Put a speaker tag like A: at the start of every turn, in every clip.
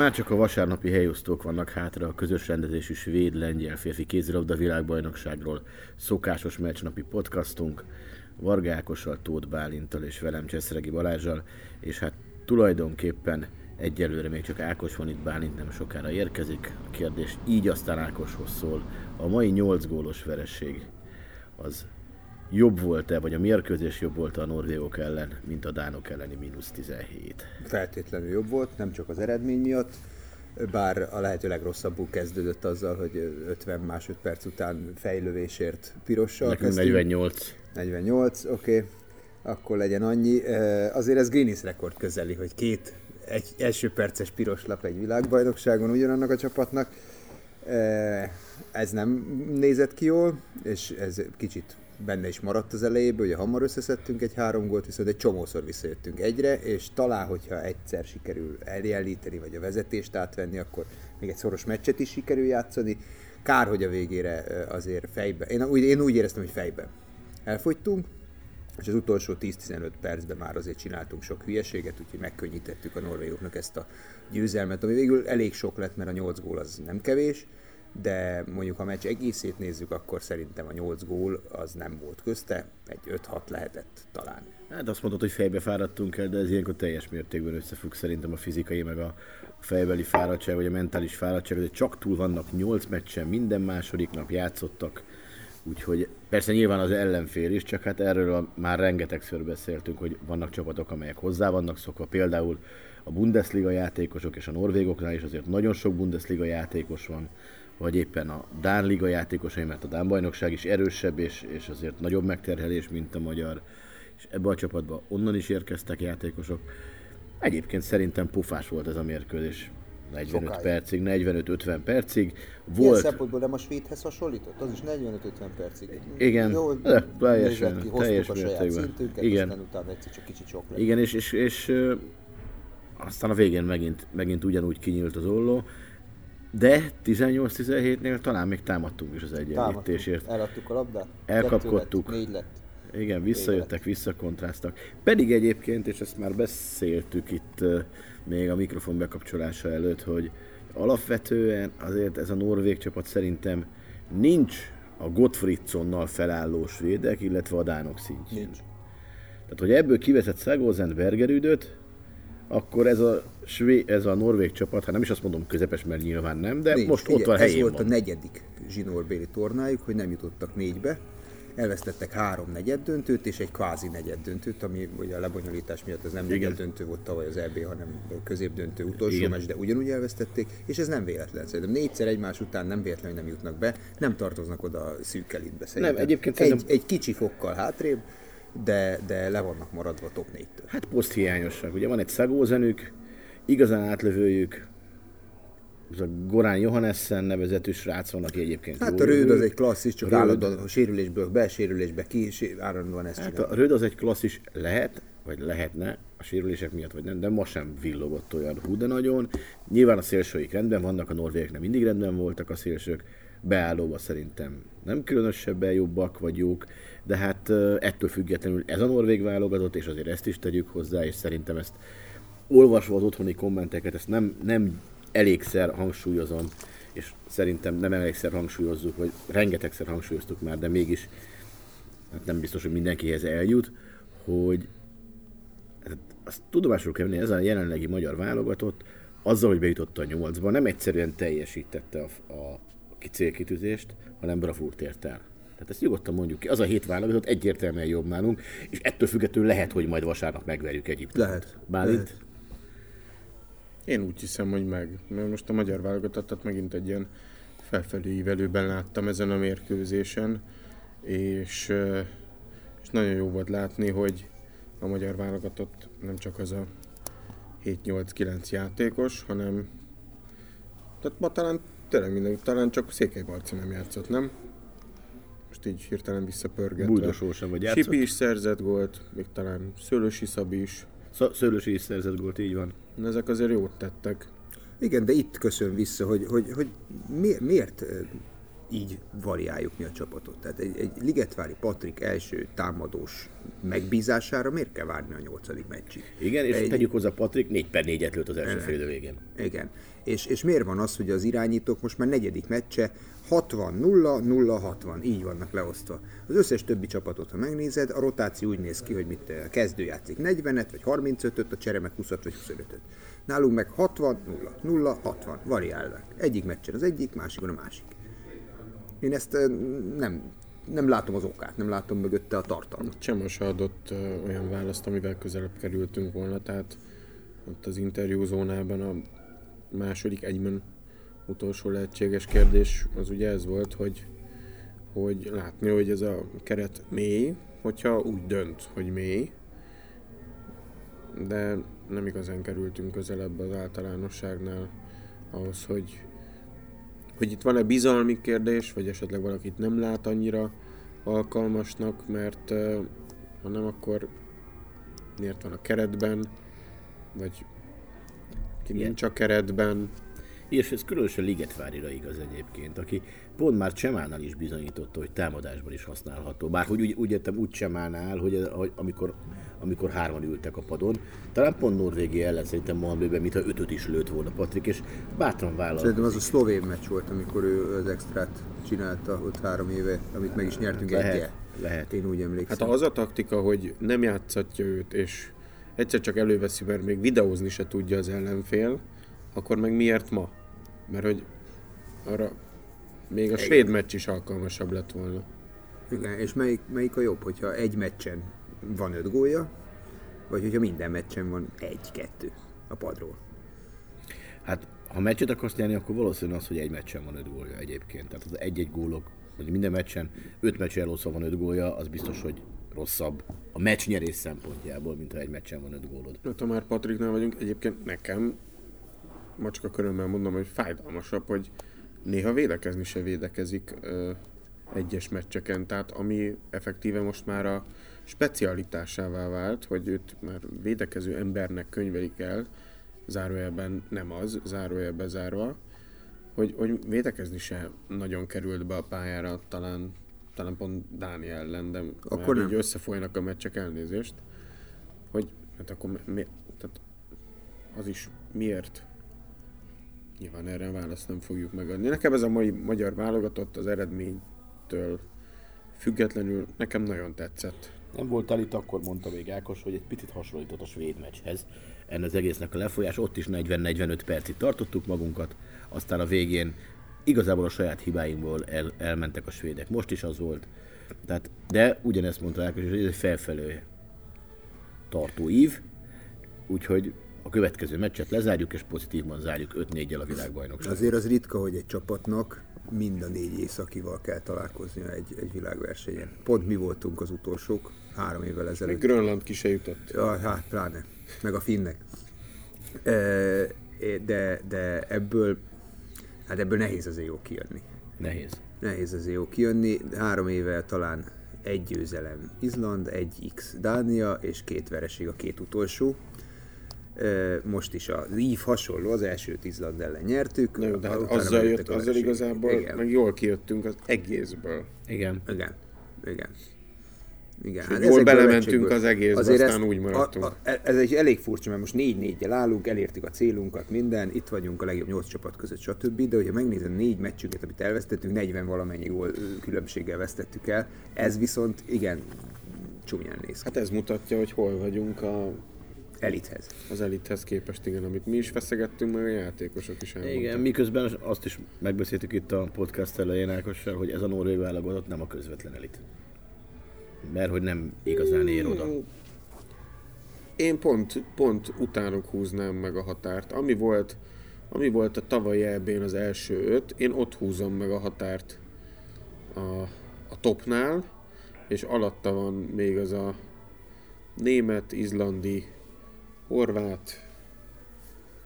A: Már csak a vasárnapi helyosztók vannak hátra a közös rendezésű svéd-lengyel férfi kézilabda világbajnokságról. Szokásos meccsnapi podcastunk Varga Ákossal, Tóth Bálintal és velem Cseszregi Balázsjal, és hát tulajdonképpen egyelőre még csak Ákos van itt, Bálint nem sokára érkezik. A kérdés így aztán Ákoshoz szól. A mai 8 gólos veresség az jobb volt-e, vagy a mérkőzés jobb volt a norvégok ellen, mint a dánok elleni mínusz 17?
B: Feltétlenül jobb volt, nem csak az eredmény miatt, bár a lehető legrosszabbul kezdődött azzal, hogy 50 másodperc után fejlővésért pirossal
A: Nekünk 48.
B: 48, oké. Okay. Akkor legyen annyi. Azért ez Guinness rekord közeli, hogy két egy első perces piros lap egy világbajnokságon ugyanannak a csapatnak. Ez nem nézett ki jól, és ez kicsit benne is maradt az elejéből, hogy hamar összeszedtünk egy három gólt, viszont egy csomószor visszajöttünk egyre, és talán, hogyha egyszer sikerül eljelíteni, vagy a vezetést átvenni, akkor még egy szoros meccset is sikerül játszani. Kár, hogy a végére azért fejbe. Én úgy, én úgy éreztem, hogy fejbe elfogytunk, és az utolsó 10-15 percben már azért csináltunk sok hülyeséget, úgyhogy megkönnyítettük a norvégoknak ezt a győzelmet, ami végül elég sok lett, mert a 8 gól az nem kevés, de mondjuk ha a meccs egészét nézzük, akkor szerintem a 8 gól az nem volt közte, egy 5-6 lehetett talán.
A: Hát azt mondod, hogy fejbe fáradtunk el, de ez ilyenkor teljes mértékben összefügg szerintem a fizikai, meg a fejbeli fáradtság, vagy a mentális fáradtság, hogy csak túl vannak 8 meccsen, minden második nap játszottak, Úgyhogy persze nyilván az ellenfél is, csak hát erről már rengetegször beszéltünk, hogy vannak csapatok, amelyek hozzá vannak szokva. Például a Bundesliga játékosok és a norvégoknál is azért nagyon sok Bundesliga játékos van, vagy éppen a Dán Liga játékosai, mert a Dán bajnokság is erősebb, és, és azért nagyobb megterhelés, mint a magyar. És ebbe a csapatba onnan is érkeztek játékosok. Egyébként szerintem pufás volt ez a mérkőzés. 45 Sokáig. percig, 45-50 percig.
B: Volt... Ilyen szempontból nem a svédhez hasonlított? Az is 45-50 percig.
A: Igen, Jó, de, teljesen,
B: ki, teljes a saját szintünket, Igen. aztán utána egyszer csak kicsit sok lett.
A: Igen, és, és, és, és aztán a végén megint, megint ugyanúgy kinyílt az olló. De 18-17-nél talán még támadtunk is az egyenlítésért.
B: Eladtuk a labdát?
A: Elkapkodtuk.
B: Négy lett.
A: Igen, visszajöttek, visszakontráztak. Pedig egyébként, és ezt már beszéltük itt még a mikrofon bekapcsolása előtt, hogy alapvetően azért ez a norvég csapat szerintem nincs a Gottfriedsonnal felálló svédek, illetve a dánok szintjén. Nincs. Tehát, hogy ebből kivezett Szagózent Bergerüdöt, akkor ez a, své, ez a norvég csapat, hát nem is azt mondom közepes, mert nyilván nem, de Nincs, most figyelj, ott van helyén
B: Ez volt
A: van.
B: a negyedik zsinórbéli tornájuk, hogy nem jutottak négybe, elvesztettek három negyed döntőt és egy kvázi negyed döntőt, ami ugye a lebonyolítás miatt az nem Igen. negyed döntő volt tavaly az EB, hanem középdöntő utolsó Igen. meccs, de ugyanúgy elvesztették, és ez nem véletlen. Szerintem négyszer egymás után nem véletlen, hogy nem jutnak be, nem tartoznak oda a szűk elitbe szerintem.
A: Nem, egyébként
B: egy, szerintem... egy kicsi fokkal hátrébb, de, de le vannak maradva top 4-től.
A: Hát poszthiányosság. Ugye van egy szagózenük, igazán átlövőjük, ez a Gorán Johannessen nevezetű srác van, aki egyébként
B: Hát a Röd az egy klasszis, csak állandóan a sérülésből, besérülésbe ki, állandóan ezt
A: Hát a Röd az egy klasszis lehet, vagy lehetne, a sérülések miatt vagy nem, de ma sem villogott olyan hú, de nagyon. Nyilván a szélsőik rendben vannak, a norvégek nem mindig rendben voltak a szélsők, beállóba szerintem nem különösebben jobbak vagy jók, de hát ettől függetlenül ez a norvég válogatott, és azért ezt is tegyük hozzá, és szerintem ezt olvasva az otthoni kommenteket, ezt nem, nem elégszer hangsúlyozom, és szerintem nem elégszer hangsúlyozzuk, vagy rengetegszer hangsúlyoztuk már, de mégis hát nem biztos, hogy mindenkihez eljut, hogy hát azt tudomásul kell venni, ez a jelenlegi magyar válogatott, azzal, hogy bejutott a nyolcba, nem egyszerűen teljesítette a, a célkitűzést, hanem bravúrt ért el. Tehát ezt nyugodtan mondjuk ki. Az a hét válogatott egyértelműen jobb nálunk, és ettől függetlenül lehet, hogy majd vasárnap megverjük Egyiptomot.
B: Lehet.
A: Bálint? Lehet.
C: Én úgy hiszem, hogy meg. Mert most a magyar válogatottat megint egy ilyen felfelé ívelőben láttam ezen a mérkőzésen, és, és nagyon jó volt látni, hogy a magyar válogatott nem csak az a 7-8-9 játékos, hanem tehát ma talán tényleg minden, talán csak Székely Barci nem játszott, nem? Most így hirtelen visszapörgetve.
A: Bújdosó sem vagy játszott.
C: Sipi is szerzett gólt, még talán Szőlősi Szabi is.
A: Szőlősi is szerzett gólt, így van.
C: Ezek azért jót tettek.
B: Igen, de itt köszön vissza, hogy, hogy, hogy mi, miért így variáljuk mi a csapatot. Tehát egy, egy Ligetvári Patrik első támadós megbízására miért kell várni a nyolcadik meccsig?
A: Igen, és
B: egy,
A: tegyük hozzá Patrik 4 per 4-et lőtt az első fél végén.
B: Igen. És, és miért van az, hogy az irányítók most már negyedik meccse 60-0-0-60, így vannak leosztva. Az összes többi csapatot, ha megnézed, a rotáció úgy néz ki, hogy mit a kezdő játszik 40-et, vagy 35-öt, a csere meg 20 vagy 25-öt. Nálunk meg 60, 0, 0, 60, variálnak. Egyik meccsen az egyik, másikon a másik. Én ezt nem, nem látom az okát, nem látom mögötte a tartalmat.
C: Csema se adott olyan választ, amivel közelebb kerültünk volna, tehát ott az interjúzónában a második egyben utolsó lehetséges kérdés az ugye ez volt, hogy, hogy látni, hogy ez a keret mély, hogyha úgy dönt, hogy mély, de nem igazán kerültünk közelebb az általánosságnál ahhoz, hogy, hogy itt van-e bizalmi kérdés, vagy esetleg valakit nem lát annyira alkalmasnak, mert ha nem, akkor miért van a keretben, vagy ki
A: Igen.
C: nincs a keretben.
A: És ez különösen Ligetvárira igaz egyébként, aki pont már Csemánál is bizonyította, hogy támadásban is használható. Bár hogy úgy, úgy értem, úgy Csemánál, hogy, hogy amikor, amikor hárman ültek a padon, talán pont Norvégia ellen szerintem Malmöben, mintha ötöt is lőtt volna Patrik, és bátran vállalta.
B: Szerintem az a szlovén meccs volt, amikor ő az extrát csinálta ott három éve, amit meg is nyertünk
A: Lehet,
B: egyet.
A: lehet.
B: Én úgy emlékszem.
C: Hát az a taktika, hogy nem játszatja őt, és egyszer csak előveszi, mert még videózni se tudja az ellenfél, akkor meg miért ma? Mert hogy arra még a svéd meccs is alkalmasabb lett volna.
B: Igen, és melyik, melyik a jobb, hogyha egy meccsen van öt gólja, vagy hogyha minden meccsen van egy-kettő a padról.
A: Hát, ha meccset akarsz nyerni, akkor valószínű az, hogy egy meccsen van öt gólja egyébként. Tehát az egy-egy gólok, vagy minden meccsen öt meccs először van öt gólja, az biztos, hogy rosszabb a meccs nyerés szempontjából, mint ha egy meccsen van öt gólod.
C: Hát ha már Patriknál vagyunk, egyébként nekem macska körömmel mondom, hogy fájdalmasabb, hogy néha védekezni se védekezik ö, egyes meccseken, tehát ami effektíve most már a specialitásává vált, hogy őt már védekező embernek könyvelik el, zárójelben nem az, zárójelben zárva, hogy, hogy védekezni se nagyon került be a pályára, talán, talán pont Dánia ellen, de
B: Akkor nem.
C: így összefolynak a meccsek elnézést, hogy hát akkor mi, tehát az is miért? Nyilván erre a választ nem fogjuk megadni. Nekem ez a mai magyar válogatott az eredménytől függetlenül nekem nagyon tetszett.
A: Nem voltál itt, akkor mondta még Ákos, hogy egy picit hasonlított a svéd meccshez. Ennek az egésznek a lefolyás, ott is 40-45 percig tartottuk magunkat, aztán a végén igazából a saját hibáinkból el, elmentek a svédek. Most is az volt. Tehát, de ugyanezt mondta Ákos, hogy ez egy felfelő tartó ív, úgyhogy a következő meccset lezárjuk, és pozitívban zárjuk 5-4-jel a világbajnokságot.
B: Azért az ritka, hogy egy csapatnak mind a négy északival kell találkoznia egy, egy világversenyen. Pont mi voltunk az utolsók, három évvel
C: Még
B: ezelőtt.
C: Grönland ki se jutott.
B: Ja, hát pláne. Meg a finnek. De, de ebből, hát ebből nehéz azért jó kijönni.
A: Nehéz.
B: Nehéz azért jó kijönni. Három éve talán egy győzelem Izland, egy X Dánia, és két vereség a két utolsó. E, Most is az ív hasonló, az elsőt Izland ellen nyertük.
C: Na jó, de hát azzal, jött, azzal igazából
B: Igen.
C: meg jól kijöttünk az egészből.
A: Igen.
B: Igen, igen. Igen,
C: hogy jól belementünk az egészbe, aztán úgy maradtunk.
B: A, a, ez egy elég furcsa, mert most négy négyel állunk, elértük a célunkat, minden, itt vagyunk a legjobb nyolc csapat között, stb. De hogyha megnézed négy meccsünket, amit elvesztettünk, 40 valamennyi gól különbséggel vesztettük el. Ez viszont igen csúnyán néz ki.
C: Hát ez mutatja, hogy hol vagyunk a,
B: Elithez.
C: az elithez képest, igen, amit mi is feszegettünk, meg a játékosok is elmondták.
A: Igen, miközben azt is megbeszéltük itt a podcast elején Ákossal, hogy ez a norvég válogatott nem a közvetlen elit. Mert hogy nem igazán ér oda.
C: Én pont, pont utánuk húznám meg a határt. Ami volt, ami volt a tavalyi EB-n az első öt, én ott húzom meg a határt a, a topnál, és alatta van még az a német, izlandi, horvát,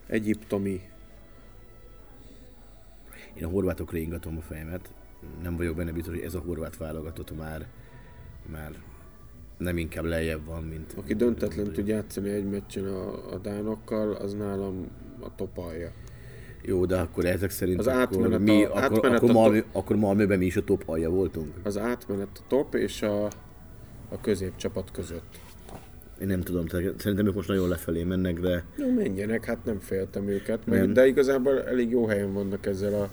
C: egyiptomi,
A: Én a horvátokra ingatom a fejemet. Nem vagyok benne biztos, hogy ez a horvát válogatott már, már nem inkább lejjebb van, mint...
C: aki döntetlen tud játszani egy meccsen a, a dánokkal, az nálam a top alja.
A: Jó, de akkor ezek szerint
C: Az
A: akkor,
C: átmenet
A: mi,
C: a-
A: akkor,
C: átmenet
A: akkor,
C: a
A: Malmö, akkor Malmöben mi is a top alja voltunk?
C: Az átmenet a top és a, a középcsapat között.
A: Én nem tudom, szerintem ők most nagyon lefelé mennek, de
C: Jó, menjenek, hát nem féltem őket, meg,
A: Nem.
C: de igazából elég jó helyen vannak ezzel a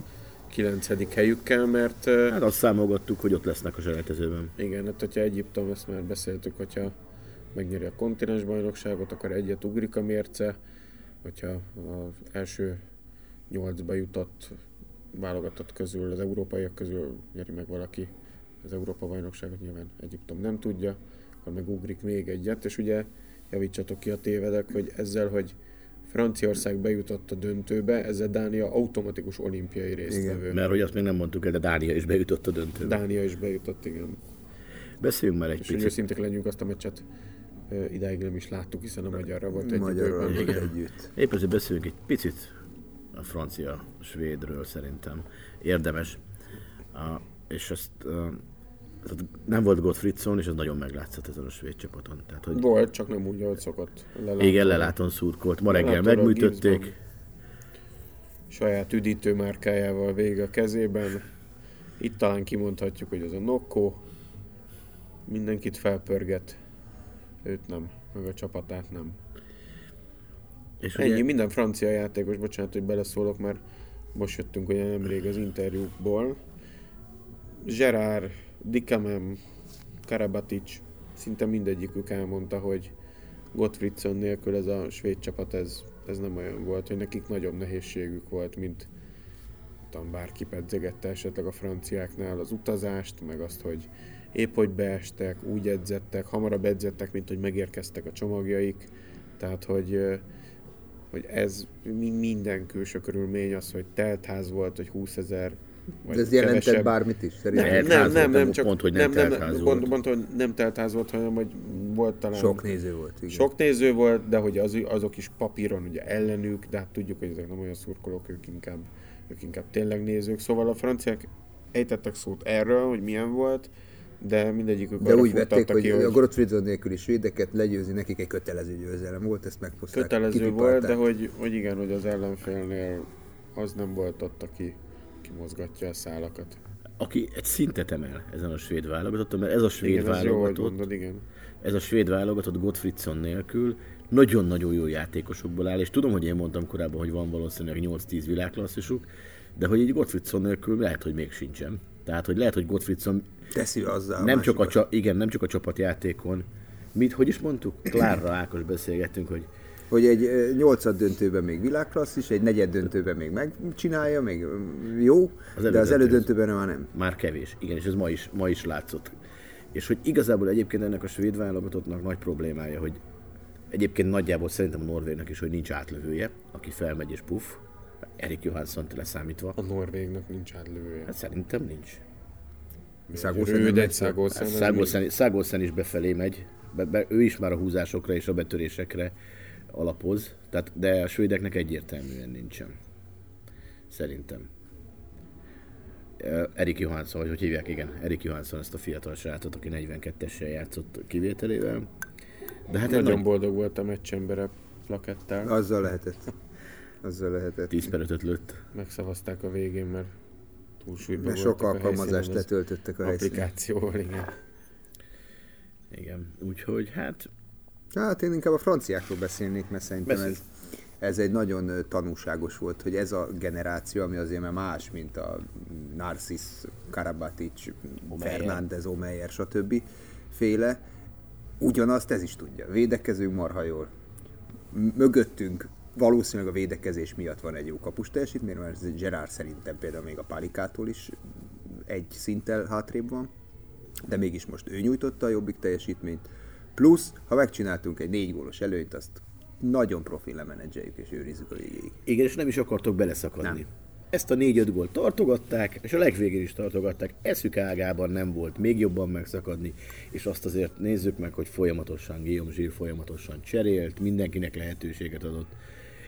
C: kilencedik helyükkel, mert
A: hát azt számolgattuk, hogy ott lesznek a selejtezőben.
C: igen, hát hogyha Egyiptom, ezt már beszéltük, hogyha megnyeri a kontinens bajnokságot, akkor egyet ugrik a mérce, hogyha az első nyolcba jutott válogatott közül, az európaiak közül nyeri meg valaki az Európa bajnokságot, nyilván Egyiptom nem tudja, akkor meg ugrik még egyet, és ugye javítsatok ki a tévedek, hogy ezzel, hogy Franciaország bejutott a döntőbe, ezzel Dánia automatikus olimpiai résztvevő.
A: Mert hogy azt még nem mondtuk el, de Dánia is bejutott a döntőbe.
C: Dánia is bejutott, igen.
A: Beszéljünk már egy
C: És
A: picit.
C: őszintek legyünk, azt a meccset idáig nem is láttuk, hiszen a magyarra volt egy
B: Magyarul
C: időben.
B: együtt.
A: Épp ezért beszéljünk egy picit a francia svédről szerintem. Érdemes. A, és ezt uh, tehát nem volt Gottfriedson, és ez nagyon meglátszott ezen a svéd csapaton. Tehát, hogy
C: Volt, csak nem úgy, ahogy szokott. Lelátom.
A: igen, leláton szurkolt. Ma reggel
C: Lelátom a
A: megműtötték.
C: Saját üdítő márkájával vége a kezében. Itt talán kimondhatjuk, hogy az a Nokko. Mindenkit felpörget. Őt nem, meg a csapatát nem.
A: És
C: Ennyi,
A: ugye,
C: minden francia játékos, bocsánat, hogy beleszólok, mert most jöttünk ugye nemrég az interjúkból. Gerard, Dikamem, Karabatic, szinte mindegyikük elmondta, hogy Gottfriedson nélkül ez a svéd csapat ez, ez nem olyan volt, hogy nekik nagyobb nehézségük volt, mint tudom, bárki pedzegette esetleg a franciáknál az utazást, meg azt, hogy épp hogy beestek, úgy edzettek, hamarabb edzettek, mint hogy megérkeztek a csomagjaik, tehát hogy hogy ez mi- minden külső körülmény az, hogy teltház volt, hogy 20 ezer vagy
B: De ez jelentett
C: kevesebb.
B: bármit is? Szerintem
C: nem, nem, nem, csak
A: pont, hogy nem
C: nem, nem, pont, pont, hogy nem teltház volt, hanem hogy volt talán
B: sok néző volt. Igen.
C: sok néző volt, de hogy az, azok is papíron ugye ellenük, de hát tudjuk, hogy ezek nem olyan szurkolók, ők inkább, ők inkább tényleg nézők. Szóval a franciák ejtettek szót erről, hogy milyen volt, de mindegyikük
B: De úgy vették, hogy,
C: ki,
B: a Gottfriedson nélküli svédeket legyőzni nekik egy kötelező győzelem volt, ezt meghozták.
C: kötelező volt, de hogy, hogy igen, hogy az ellenfélnél az nem volt ott, aki mozgatja a szálakat.
A: aki egy szintet emel ezen a svéd válogatotton, mert ez a svéd
C: Igen,
A: válogatott,
C: mondod, igen.
A: ez a svéd válogatott Gottfriedson nélkül nagyon-nagyon jó játékosokból áll, és tudom, hogy én mondtam korábban, hogy van valószínűleg 8-10 világklasszisuk, de hogy így Gottfriedson nélkül lehet, hogy még sincsen. Tehát, hogy lehet, hogy Gottfriedson
B: Teszi azzal
A: nem csak, a, csa, igen, nem csak a csapatjátékon, mit, hogy is mondtuk? Klárra Ákos beszélgettünk, hogy
B: Hogy egy nyolcad döntőben még világklasszis, egy negyed döntőben még megcsinálja, még jó,
A: Az
B: de az
A: elődöntő-
B: elődöntőben már nem.
A: már kevés. Igen, és ez ma is, ma is látszott. És hogy igazából egyébként ennek a svéd válogatottnak nagy problémája, hogy egyébként nagyjából szerintem a Norvégnak is, hogy nincs átlövője, aki felmegy és puff, Erik Johansson leszámítva.
C: A Norvégnak nincs átlövője.
A: Hát szerintem nincs. Szágolszen is befelé megy, be, be, ő is már a húzásokra és a betörésekre alapoz, tehát, de a svédeknek egyértelműen nincsen. Szerintem. Erik Johansson, vagy hogy hívják, igen, Erik Johansson ezt a fiatal srácot, aki 42-essel játszott kivételével. De hát egy
C: Nagyon
A: nagy
C: boldog volt a meccsembere plakettel.
B: Azzal lehetett. Azzal lehetett.
A: 10 per 5 lőtt.
C: Megszavazták a végén, mert túlsúlyban
B: Mert sok alkalmazást letöltöttek a helyszínen.
C: applikációval, igen.
A: Igen, úgyhogy hát
B: Hát én inkább a franciákról beszélnék, mert szerintem ez, ez egy nagyon tanulságos volt, hogy ez a generáció, ami azért már más, mint a Narcis, Karabatic,
A: Omeyer.
B: Fernández, Omeyer, stb. féle, ugyanazt ez is tudja. Védekezünk marha jól. Mögöttünk valószínűleg a védekezés miatt van egy jó kapus teljesítmény, mert Gerard szerintem például még a Pálikától is egy szinttel hátrébb van, de mégis most ő nyújtotta a jobbik teljesítményt. Plusz, ha megcsináltunk egy négy gólos előnyt, azt nagyon profi lemenedzseljük és őrizzük a végéig.
A: Igen, és nem is akartok beleszakadni.
B: Nem.
A: Ezt a négy-öt gólt tartogatták, és a legvégén is tartogatták. Eszük ágában nem volt még jobban megszakadni, és azt azért nézzük meg, hogy folyamatosan Guillaume Gilles folyamatosan cserélt, mindenkinek lehetőséget adott.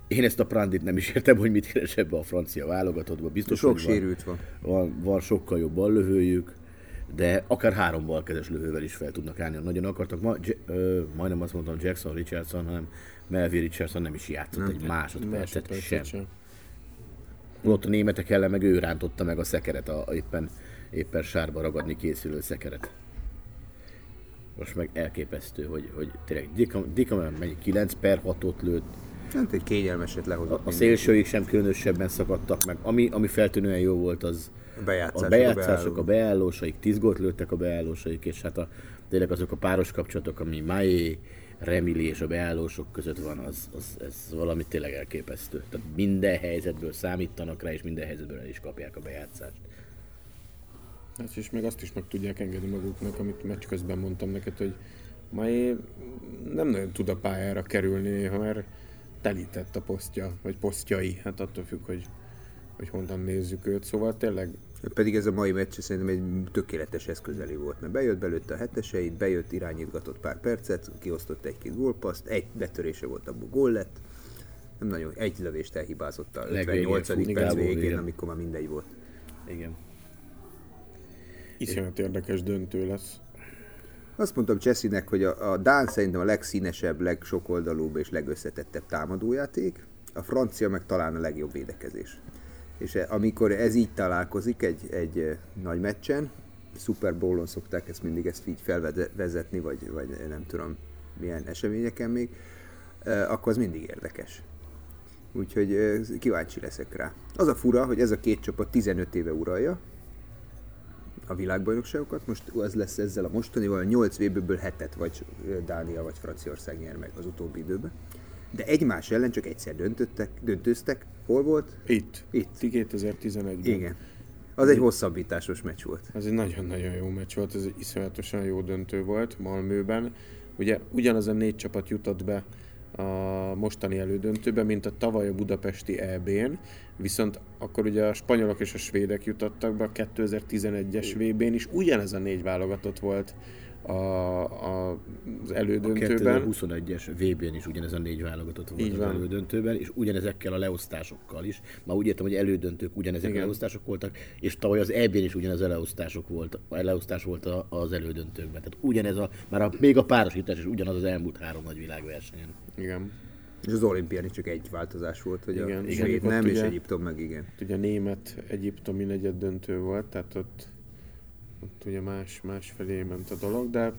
A: Én ezt a Prandit nem is értem, hogy mit keres ebbe a francia válogatottba. Biztos,
B: Sok sérült van.
A: Van, van sokkal jobb ballövőjük, de akár három balkezes lövővel is fel tudnak állni, ha nagyon akartak. Ma, J- ö, majdnem azt mondtam Jackson Richardson, hanem Melvin Richardson nem is játszott egy másodpercet
C: Másodpercet
A: sem.
C: sem.
A: Holott a németek ellen meg ő rántotta meg a szekeret, a, a éppen, éppen sárba ragadni készülő szekeret. Most meg elképesztő, hogy, hogy tényleg Dickaman megy 9 per 6-ot lőtt,
B: Hát egy kényelmeset lehozott.
A: a, a szélsőik sem különösebben szakadtak meg. Ami, ami feltűnően jó volt, az
B: bejátszások,
A: a bejátszások, a beállósaik, 10 gólt lőttek a beállósaik, és hát a, tényleg azok a páros kapcsolatok, ami Maé, Remili és a beállósok között van, az, az, ez valami tényleg elképesztő. Tehát minden helyzetből számítanak rá, és minden helyzetből el is kapják a bejátszást.
C: Hát és még azt is meg tudják engedni maguknak, amit meccs közben mondtam neked, hogy Mai nem nagyon tud a pályára kerülni néha, mert telített a posztja, vagy posztjai, hát attól függ, hogy, hogy honnan nézzük őt. Szóval tényleg
B: Pedig ez a mai meccs szerintem egy tökéletes eszközeli volt, mert bejött belőtte a heteseit, bejött, irányítgatott pár percet, kiosztott egy-két gólpaszt, egy betörése volt, abból gól lett. Nem nagyon, egy lövést elhibázott a
A: Legvégén
B: 58.
A: fújni
B: perc végén,
A: igen.
B: amikor már mindegy volt.
A: Igen.
C: iszonyat érdekes döntő lesz.
B: Azt mondtam Cseszinek, hogy a, a Dán szerintem a legszínesebb, legsokoldalúbb és legösszetettebb támadójáték, a francia meg talán a legjobb védekezés. És eh, amikor ez így találkozik egy, egy eh, nagy meccsen, Super Bowl-on szokták ezt mindig ezt így felvezetni, vagy, vagy nem tudom milyen eseményeken még, eh, akkor az mindig érdekes. Úgyhogy kíváncsi leszek rá. Az a fura, hogy ez a két csapat 15 éve uralja, a világbajnokságokat. Most az lesz ezzel a mostanival, 8 VB-ből 7-et vagy Dánia vagy Franciaország nyer meg az utóbbi időben. De egymás ellen csak egyszer döntöttek, döntöztek. Hol volt?
C: Itt.
B: Itt.
C: 2011-ben.
B: Igen. Az egy hosszabbításos meccs volt.
C: Ez egy nagyon-nagyon jó meccs volt, ez egy iszonyatosan jó döntő volt Malmőben. Ugye ugyanaz a négy csapat jutott be a mostani elődöntőbe, mint a tavaly a budapesti EB-n, viszont akkor ugye a spanyolok és a svédek jutottak be a 2011-es VB-n is, ugyanez a négy válogatott volt a, a, az
A: A
C: elődöntőben.
A: 2021-es VB-n is ugyanez a négy válogatott volt
C: Így
A: az
C: van.
A: elődöntőben, és ugyanezekkel a leosztásokkal is. Már úgy értem, hogy elődöntők ugyanezek
C: Igen.
A: a leosztások voltak, és tavaly az EB-n is ugyanez a leosztások volt, a leosztás volt a- az elődöntőkben. Tehát ugyanez a, már a, még a párosítás is ugyanaz az elmúlt három nagy világversenyen.
C: Igen.
B: És az olimpián is csak egy változás volt, hogy
C: Igen,
B: a
C: igen,
B: svéd nem, és
C: ugye-
B: Egyiptom meg igen.
C: Ugye német egyiptomi negyed döntő volt, tehát ott, ott ugye más, más felé ment a dolog, de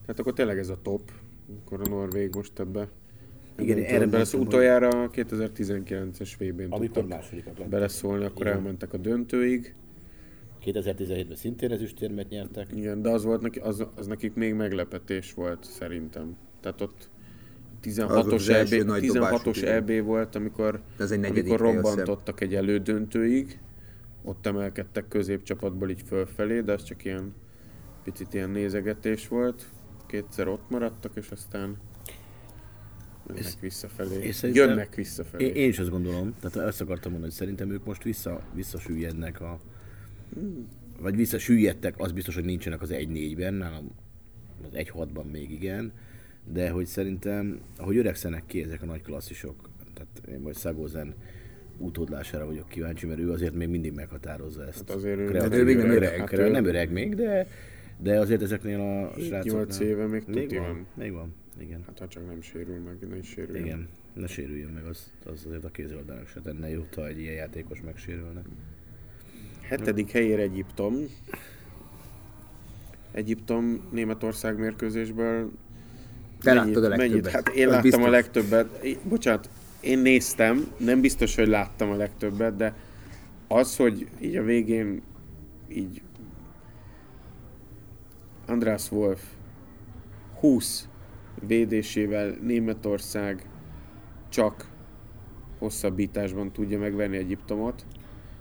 C: tehát akkor tényleg ez a top, akkor a Norvég most ebbe
A: Igen,
C: ebbe
A: erre hogy-
C: utoljára a 2019-es VB-n
A: Amikor másodikat lettek.
C: beleszólni, akkor
A: Igen.
C: elmentek a döntőig.
A: 2017-ben szintén ezüstérmet nyertek.
C: Igen, de az volt neki, az, az nekik még meglepetés volt szerintem. Tehát ott
B: Az volt
C: 16-os
B: az első
C: EB,
B: nagy
C: 16-os
B: dobásuk, igen.
C: EB volt, amikor,
B: Ez egy negyedik
C: amikor robbantottak egy elődöntőig, ott emelkedtek középcsapatból így fölfelé, de az csak ilyen picit ilyen nézegetés volt. Kétszer ott maradtak, és aztán mennek
A: És-
C: visszafelé.
A: és
C: Jönnek visszafelé.
A: Én, én is azt gondolom, tehát ezt akartam mondani, hogy szerintem ők most vissza, visszasüllyednek a... Vagy visszasüllyedtek, az biztos, hogy nincsenek az 1-4-ben, nálam az 1-6-ban még igen, de hogy szerintem, ahogy öregszenek ki ezek a nagy klasszisok, tehát én majd Szagózen utódlására vagyok kíváncsi, mert ő azért még mindig meghatározza ezt.
C: Hát azért ő-
A: kreatív
B: De ő még nem
A: öreg.
B: öreg.
A: Hát ő nem öreg még, de, de azért ezeknél a
C: 7-8
A: srácoknál...
C: éve még
A: még
C: tuti
A: van,
C: van.
A: még van, igen.
C: Hát ha csak nem sérül meg, ne is sérül.
A: Igen, ne sérüljön meg, az, az azért a kézilabdának se tenne jót, ha egy ilyen játékos megsérülne.
C: Hetedik helyére Egyiptom. Egyiptom Németország mérkőzésből
B: Te láttad a legtöbbet.
C: Hát én láttam
B: biztos.
C: a legtöbbet. Bocsánat, én néztem, nem biztos, hogy láttam a legtöbbet, de az, hogy így a végén így András Wolf 20 védésével Németország csak hosszabbításban tudja megverni Egyiptomot,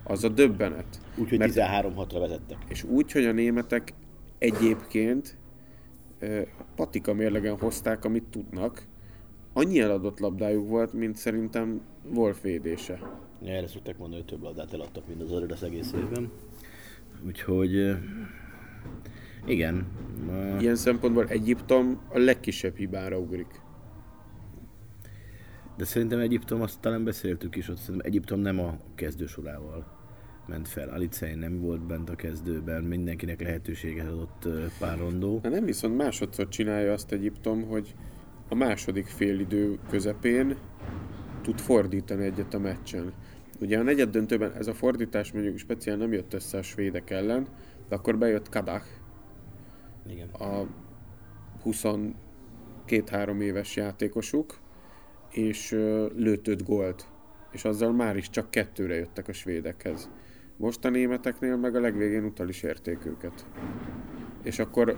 C: az a döbbenet.
A: Úgyhogy
C: Mert-
A: 13-6-ra vezettek.
C: És úgy, hogy a németek egyébként patika mérlegen hozták, amit tudnak. Annyi eladott labdájuk volt, mint szerintem Wolf védése.
A: Ja, erre szokták mondani, hogy több labdát eladtak, mint az Adidas egész évben. Úgyhogy igen,
C: Ilyen szempontból Egyiptom a legkisebb hibára ugrik.
A: de szerintem Egyiptom, azt talán beszéltük is, ott szerintem Egyiptom nem a kezdősorával ment fel. Alicei nem volt bent a kezdőben, mindenkinek lehetőséget adott pár rondó.
C: De nem viszont másodszor csinálja azt Egyiptom, hogy a második félidő közepén tud fordítani egyet a meccsen. Ugye a negyed döntőben ez a fordítás mondjuk speciál nem jött össze a svédek ellen, de akkor bejött Kadach,
A: Igen.
C: a 22-3 éves játékosuk, és lőtt 5 gólt. És azzal már is csak kettőre jöttek a svédekhez. Most a németeknél meg a legvégén utal is érték őket. És akkor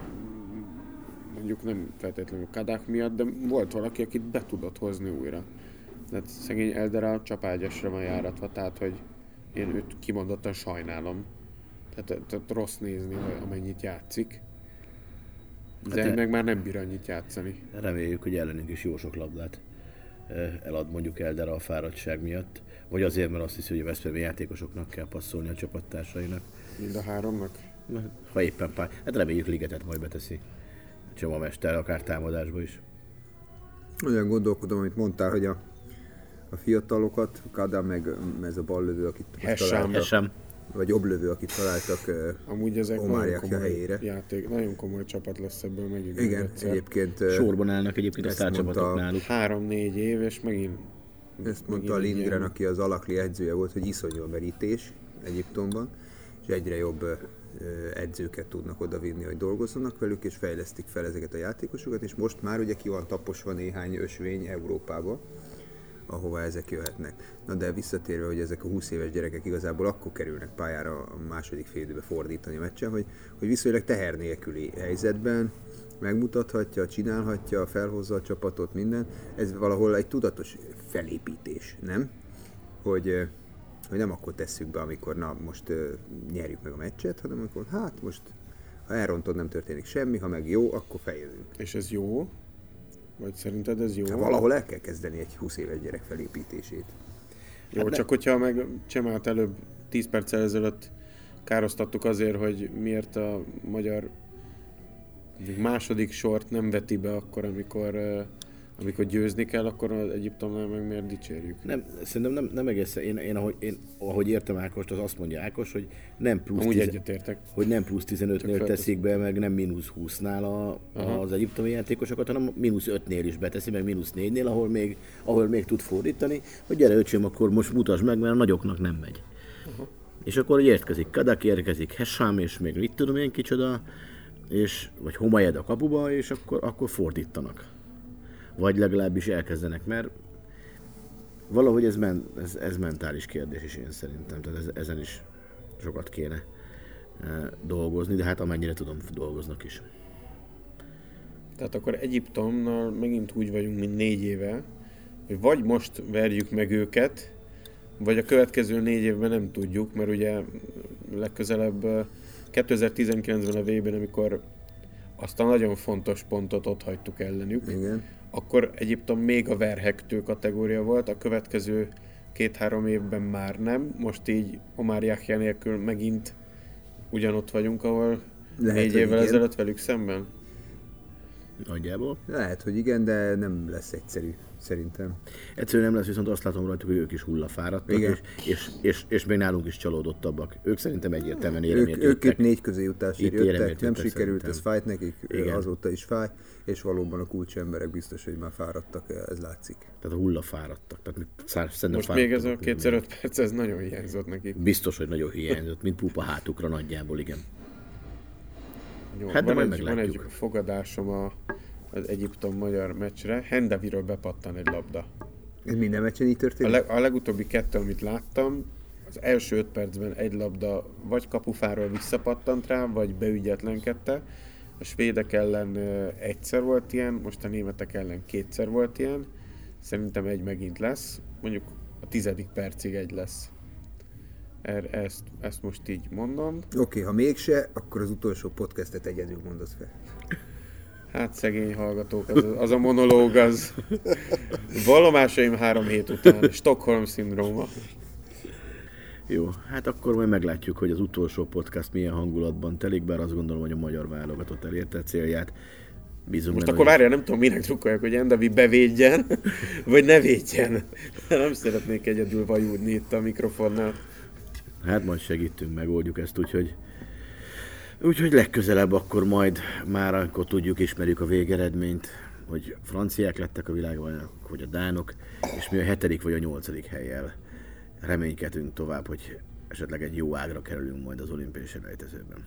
C: mondjuk nem feltétlenül Kadák miatt, de volt valaki, akit be tudott hozni újra. Tehát szegény Eldera csapágyasra van járatva, tehát hogy én őt kimondottan sajnálom. Tehát, tehát rossz nézni, amennyit játszik. De
A: Hát
C: meg már nem bír annyit játszani.
A: Reméljük, hogy ellenünk is jó sok labdát elad mondjuk Eldera a fáradtság miatt, vagy azért, mert azt hiszi, hogy a Veszprémi játékosoknak kell passzolni a csapattársainak.
C: Mind a háromnak.
A: Ha éppen pár. Hát reméljük ligetet majd beteszi. A Csoma mester, akár támadásba is.
B: Olyan gondolkodom, amit mondtál, hogy a, a fiatalokat, Kada meg ez a ballövő, akit most
C: Hessam.
B: találtak,
A: Ez sem.
B: vagy joblövő, akit találtak.
C: Amúgy ezek nagyon komoly
B: helyére.
C: játék, nagyon komoly csapat lesz ebből megint.
B: Igen,
C: egyszer.
B: egyébként
A: Sorban állnak egyébként a sztárcsapatok náluk.
C: Három-négy év, és megint...
B: Ezt mondta a Lindgren,
C: ilyen-
B: aki az alakli edzője volt, hogy iszonyú a merítés Egyiptomban, és egyre jobb edzőket tudnak odavinni, hogy dolgozzanak velük, és fejlesztik fel ezeket a játékosokat, és most már ugye ki van taposva néhány ösvény Európába, ahova ezek jöhetnek. Na de visszatérve, hogy ezek a 20 éves gyerekek igazából akkor kerülnek pályára a második félidőbe fordítani a meccsen, hogy, hogy viszonylag teher nélküli helyzetben megmutathatja, csinálhatja, felhozza a csapatot, minden. Ez valahol egy tudatos felépítés, nem? Hogy, hogy nem akkor tesszük be, amikor na most ö, nyerjük meg a meccset, hanem amikor hát most ha elrontod, nem történik semmi, ha meg jó, akkor feljövünk.
C: És ez jó? Vagy szerinted ez jó?
B: Hát valahol el kell kezdeni egy 20 éves gyerek felépítését.
C: Jó, hát csak hogyha meg Csemát előbb 10 perccel ezelőtt károsztattuk azért, hogy miért a magyar második sort nem veti be akkor, amikor, amikor győzni kell, akkor az Egyiptomnál meg miért dicsérjük?
A: Nem, szerintem nem, nem egészen. Én, én, ahogy, én, ahogy értem Ákost, az azt mondja Ákos, hogy nem plusz,
C: Amúgy
A: tize-
C: egyetértek.
A: hogy nem plusz 15-nél
C: feltesz-
A: teszik be, meg nem mínusz 20-nál a, az egyiptomi játékosokat, hanem mínusz 5-nél is beteszi, meg mínusz 4-nél, ahol még, ahol még tud fordítani, hogy gyere öcsém, akkor most mutasd meg, mert a nagyoknak nem megy. És akkor érkezik Kadak, érkezik Hessam, és még mit tudom én kicsoda, és, vagy Homajed a kapuba, és akkor, akkor fordítanak. Vagy legalábbis elkezdenek, mert valahogy ez, men, ez, ez mentális kérdés is én szerintem, tehát ez, ezen is sokat kéne e, dolgozni, de hát amennyire tudom, dolgoznak is.
C: Tehát akkor Egyiptomnal megint úgy vagyunk, mint négy éve, hogy vagy most verjük meg őket, vagy a következő négy évben nem tudjuk, mert ugye legközelebb eh, 2019-ben a vb amikor azt a nagyon fontos pontot ott hagytuk ellenük,
B: Igen.
C: Akkor Egyiptom még a verhektő kategória volt, a következő két-három évben már nem, most így Omar Yahya nélkül megint ugyanott vagyunk, ahol
B: Lehet,
C: négy évvel ezelőtt velük szemben.
A: Nagyjából.
B: Lehet, hogy igen, de nem lesz egyszerű, szerintem.
A: Egyszerűen nem lesz, viszont azt látom rajtuk, hogy ők is hullafáradtak,
B: Igen.
A: és, és, és, és, még nálunk is csalódottabbak. Ők szerintem egyértelműen
B: Ők,
A: éremért
B: ők itt
A: jöttek.
B: négy közé jutásért
A: Itt
B: jöttek,
A: éremért
B: nem
A: jöttek
B: sikerült,
A: szerintem.
B: ez fájt nekik,
A: Igen.
B: Azóta is fáj, és valóban a kulcsemberek biztos, hogy már fáradtak, ez látszik.
A: Tehát hullafáradtak. Tehát szerintem
C: Most még ez a kétszer öt perc, ez nagyon hiányzott nekik.
A: Biztos, hogy nagyon hiányzott, mint pupa hátukra nagyjából, igen.
C: Jó,
A: Hát
C: van, egy, van egy
A: meglátjuk.
C: fogadásom a, az Egyiptom-magyar meccsre. Hendaviről bepattan egy labda.
B: Ez minden meccsen így
C: A,
B: történik?
C: leg, a legutóbbi kettő, amit láttam, az első öt percben egy labda vagy kapufáról visszapattant rá, vagy beügyetlenkedte. A svédek ellen egyszer volt ilyen, most a németek ellen kétszer volt ilyen. Szerintem egy megint lesz. Mondjuk a tizedik percig egy lesz. Er, ezt, ezt most így mondom.
B: Oké, okay, ha mégse, akkor az utolsó podcastet egyedül mondasz fel.
C: Hát szegény hallgatók, az, az a monológ az. Valomásaim három hét után. Stockholm szindróma.
A: Jó, hát akkor majd meglátjuk, hogy az utolsó podcast milyen hangulatban telik, bár azt gondolom, hogy a magyar válogatott elérte a célját. Bízunk
C: Most
A: benne,
C: akkor várjál, nem tudom, minek drukkoljak, hogy Endavi bevédjen, vagy ne védjen. Nem szeretnék egyedül vajúdni itt a mikrofonnál.
A: Hát majd segítünk, megoldjuk ezt, úgyhogy úgyhogy legközelebb akkor majd már akkor tudjuk, ismerjük a végeredményt, hogy franciák lettek a világbajnokok, vagy a dánok, és mi a hetedik vagy a nyolcadik helyjel reménykedünk tovább, hogy esetleg egy jó ágra kerülünk majd az olimpiai selejtezőben.